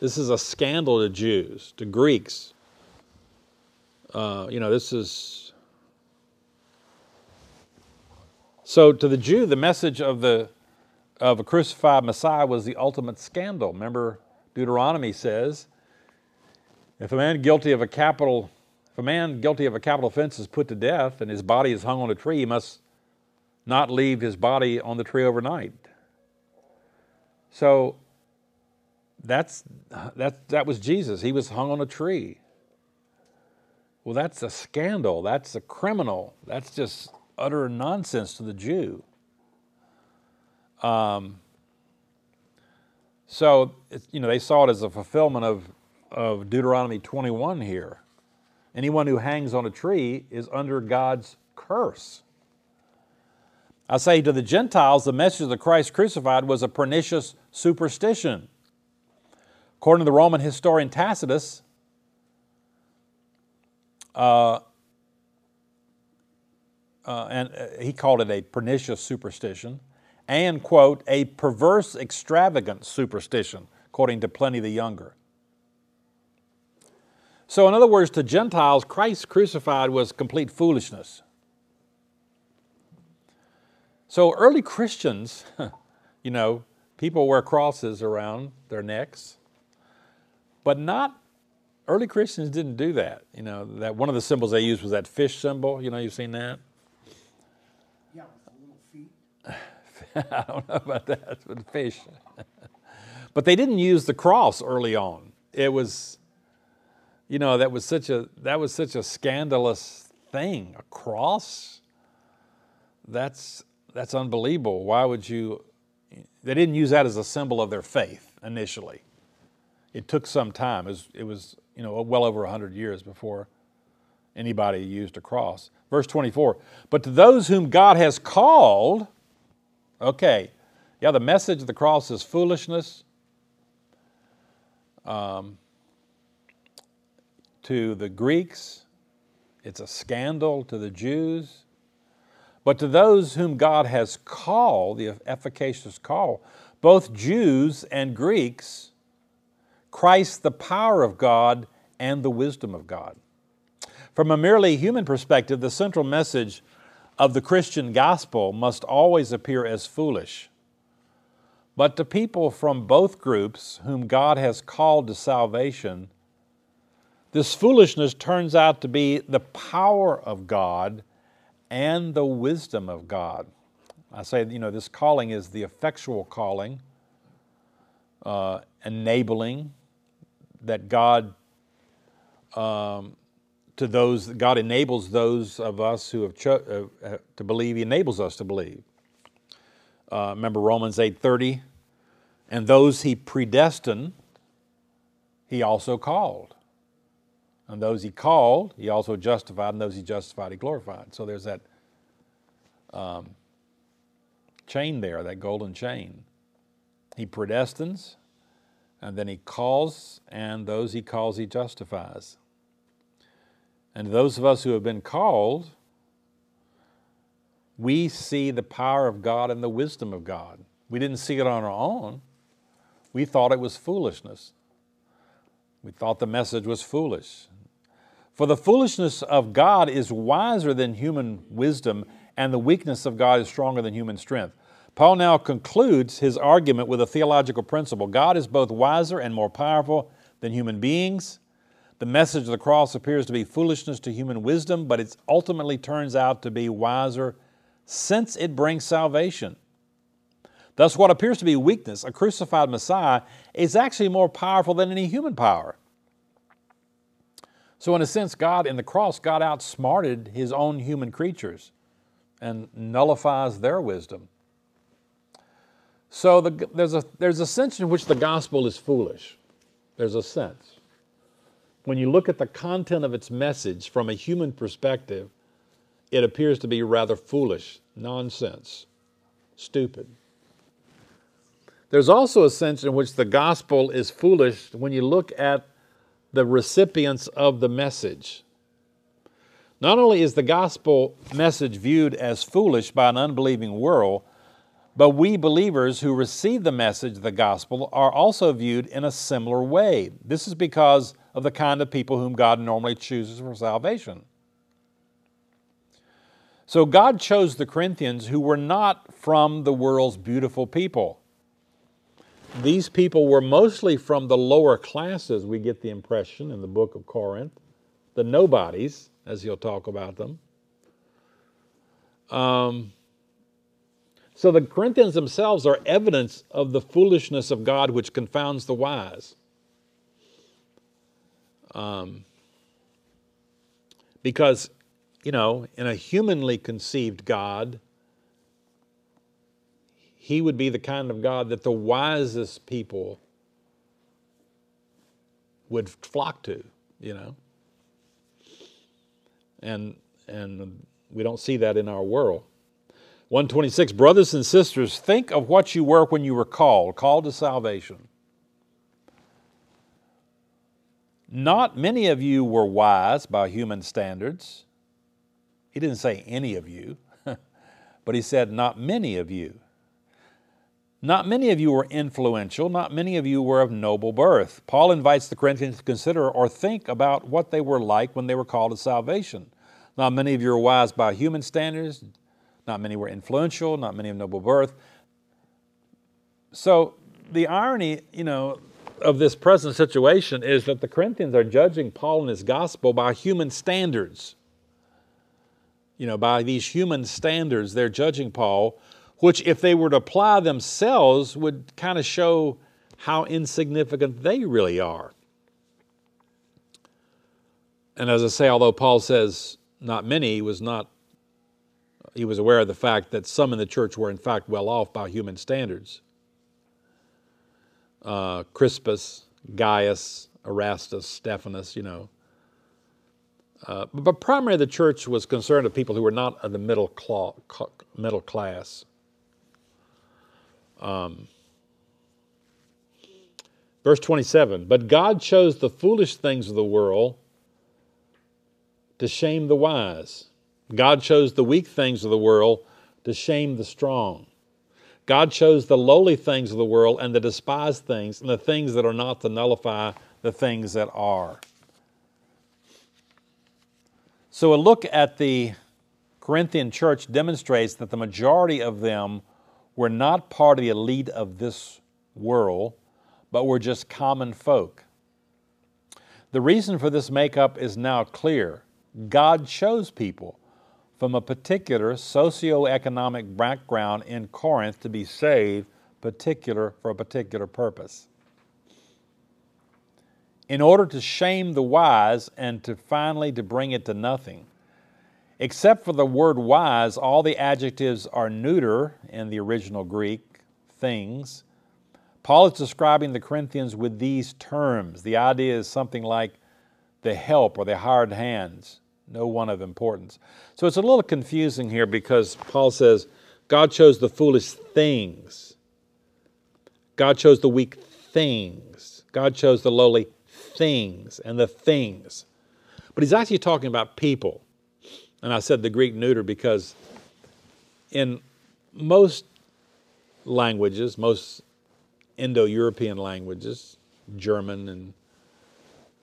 This is a scandal to Jews, to Greeks. Uh, you know, this is. So to the Jew, the message of, the, of a crucified Messiah was the ultimate scandal. Remember, Deuteronomy says, if a man guilty of a capital, if a man guilty of a capital offense is put to death and his body is hung on a tree, he must not leave his body on the tree overnight. So that's that that was Jesus. He was hung on a tree. Well, that's a scandal. That's a criminal. That's just utter nonsense to the Jew. Um, so, you know, they saw it as a fulfillment of, of Deuteronomy 21 here. Anyone who hangs on a tree is under God's curse. I say to the Gentiles, the message of the Christ crucified was a pernicious superstition. According to the Roman historian Tacitus, uh, uh, and uh, he called it a pernicious superstition, and, quote, a perverse, extravagant superstition, according to Pliny the Younger. So, in other words, to Gentiles, Christ crucified was complete foolishness. So, early Christians, you know, people wear crosses around their necks, but not early Christians didn't do that. You know, that one of the symbols they used was that fish symbol. You know, you've seen that? Yeah, with the little feet. I don't know about that, but fish. but they didn't use the cross early on. It was, you know, that was such a that was such a scandalous thing. A cross. That's that's unbelievable. Why would you? They didn't use that as a symbol of their faith initially. It took some time. It was, it was you know, well over 100 years before anybody used a cross. Verse 24, but to those whom God has called, okay, yeah, the message of the cross is foolishness. Um, to the Greeks, it's a scandal to the Jews. But to those whom God has called, the efficacious call, both Jews and Greeks, Christ, the power of God and the wisdom of God. From a merely human perspective, the central message of the Christian gospel must always appear as foolish. But to people from both groups whom God has called to salvation, this foolishness turns out to be the power of God and the wisdom of God. I say, you know, this calling is the effectual calling, uh, enabling that God um, to those God enables those of us who have cho- uh, uh, to believe. He enables us to believe. Uh, remember Romans eight thirty, and those He predestined, He also called, and those He called, He also justified, and those He justified, He glorified. So there's that um, chain there, that golden chain. He predestines, and then He calls, and those He calls, He justifies. And those of us who have been called, we see the power of God and the wisdom of God. We didn't see it on our own. We thought it was foolishness. We thought the message was foolish. For the foolishness of God is wiser than human wisdom, and the weakness of God is stronger than human strength. Paul now concludes his argument with a theological principle God is both wiser and more powerful than human beings the message of the cross appears to be foolishness to human wisdom, but it ultimately turns out to be wiser since it brings salvation. Thus, what appears to be weakness, a crucified Messiah, is actually more powerful than any human power. So, in a sense, God in the cross, God outsmarted his own human creatures and nullifies their wisdom. So, the, there's, a, there's a sense in which the gospel is foolish. There's a sense when you look at the content of its message from a human perspective, it appears to be rather foolish, nonsense, stupid. There's also a sense in which the gospel is foolish when you look at the recipients of the message. Not only is the gospel message viewed as foolish by an unbelieving world, but we believers who receive the message of the gospel are also viewed in a similar way. This is because of the kind of people whom God normally chooses for salvation. So God chose the Corinthians who were not from the world's beautiful people. These people were mostly from the lower classes, we get the impression in the book of Corinth, the nobodies, as he'll talk about them. Um, so the Corinthians themselves are evidence of the foolishness of God which confounds the wise. Um, because, you know, in a humanly conceived God, he would be the kind of God that the wisest people would flock to, you know. And and we don't see that in our world. 126 Brothers and sisters, think of what you were when you were called, called to salvation. Not many of you were wise by human standards. He didn't say any of you, but he said, not many of you. Not many of you were influential, not many of you were of noble birth. Paul invites the Corinthians to consider or think about what they were like when they were called to salvation. Not many of you were wise by human standards, not many were influential, not many of noble birth. So the irony, you know, of this present situation is that the Corinthians are judging Paul and his gospel by human standards. You know, by these human standards, they're judging Paul, which, if they were to apply themselves, would kind of show how insignificant they really are. And as I say, although Paul says not many, he was not he was aware of the fact that some in the church were in fact well off by human standards uh, Crispus, Gaius, Erastus, Stephanas, you know. Uh, but primarily the church was concerned of people who were not of the middle, middle class. Um, verse 27 But God chose the foolish things of the world to shame the wise. God chose the weak things of the world to shame the strong. God chose the lowly things of the world and the despised things and the things that are not to nullify the things that are. So, a look at the Corinthian church demonstrates that the majority of them were not part of the elite of this world, but we're just common folk. The reason for this makeup is now clear. God chose people from a particular socioeconomic background in Corinth to be saved, particular for a particular purpose. In order to shame the wise and to finally to bring it to nothing. Except for the word wise, all the adjectives are neuter in the original Greek, things. Paul is describing the Corinthians with these terms. The idea is something like the help or the hired hands, no one of importance. So it's a little confusing here because Paul says God chose the foolish things, God chose the weak things, God chose the lowly things and the things. But he's actually talking about people. And I said the Greek neuter because in most languages, most Indo European languages, German and,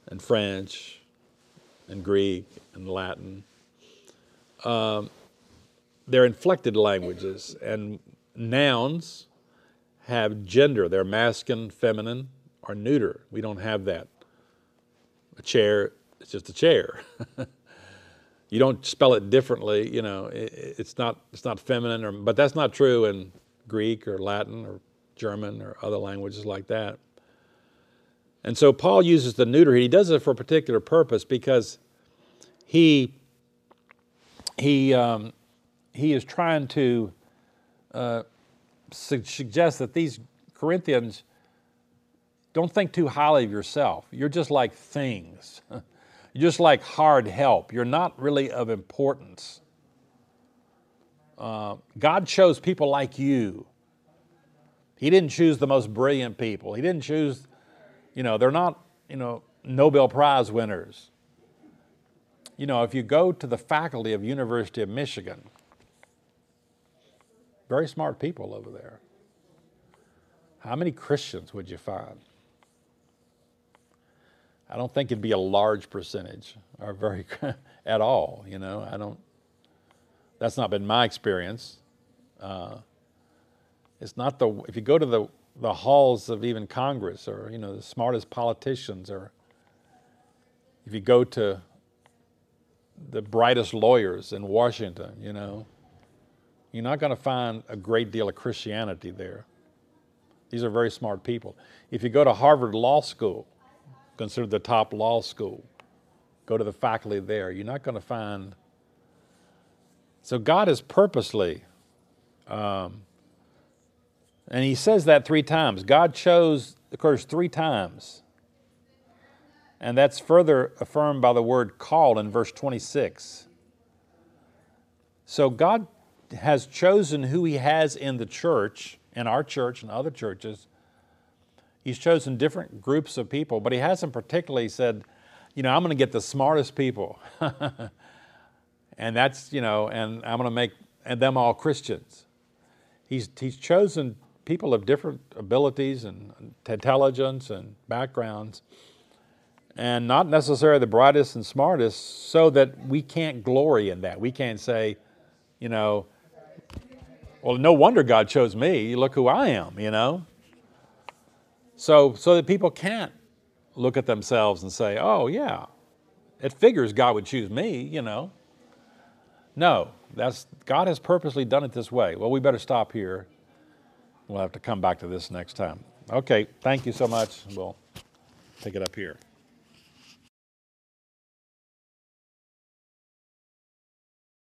and French and Greek and Latin, um, they're inflected languages, and nouns have gender. They're masculine, feminine, or neuter. We don't have that. A chair, it's just a chair. you don't spell it differently. You know, it, it's not it's not feminine, or, but that's not true in Greek or Latin or German or other languages like that. And so Paul uses the neuter. He does it for a particular purpose because he he um, he is trying to uh, su- suggest that these Corinthians don't think too highly of yourself. You're just like things. You're just like hard help. You're not really of importance. Uh, God chose people like you. He didn't choose the most brilliant people. He didn't choose, you know, they're not, you know, Nobel Prize winners. You know, if you go to the faculty of University of Michigan, very smart people over there. How many Christians would you find? I don't think it'd be a large percentage or very at all. You know, I don't. That's not been my experience. Uh, it's not the if you go to the the halls of even Congress or you know the smartest politicians or if you go to the brightest lawyers in Washington, you know, you're not going to find a great deal of Christianity there. These are very smart people. If you go to Harvard Law School, considered the top law school. Go to the faculty there. You're not going to find. So God is purposely, um, and He says that three times. God chose, of course, three times. And that's further affirmed by the word called in verse 26. So God has chosen who He has in the church, in our church and other churches, He's chosen different groups of people, but he hasn't particularly said, you know, I'm going to get the smartest people. and that's, you know, and I'm going to make them all Christians. He's, he's chosen people of different abilities and intelligence and backgrounds, and not necessarily the brightest and smartest, so that we can't glory in that. We can't say, you know, well, no wonder God chose me. Look who I am, you know. So, so that people can't look at themselves and say, oh, yeah, it figures God would choose me, you know. No, that's, God has purposely done it this way. Well, we better stop here. We'll have to come back to this next time. Okay, thank you so much. We'll take it up here.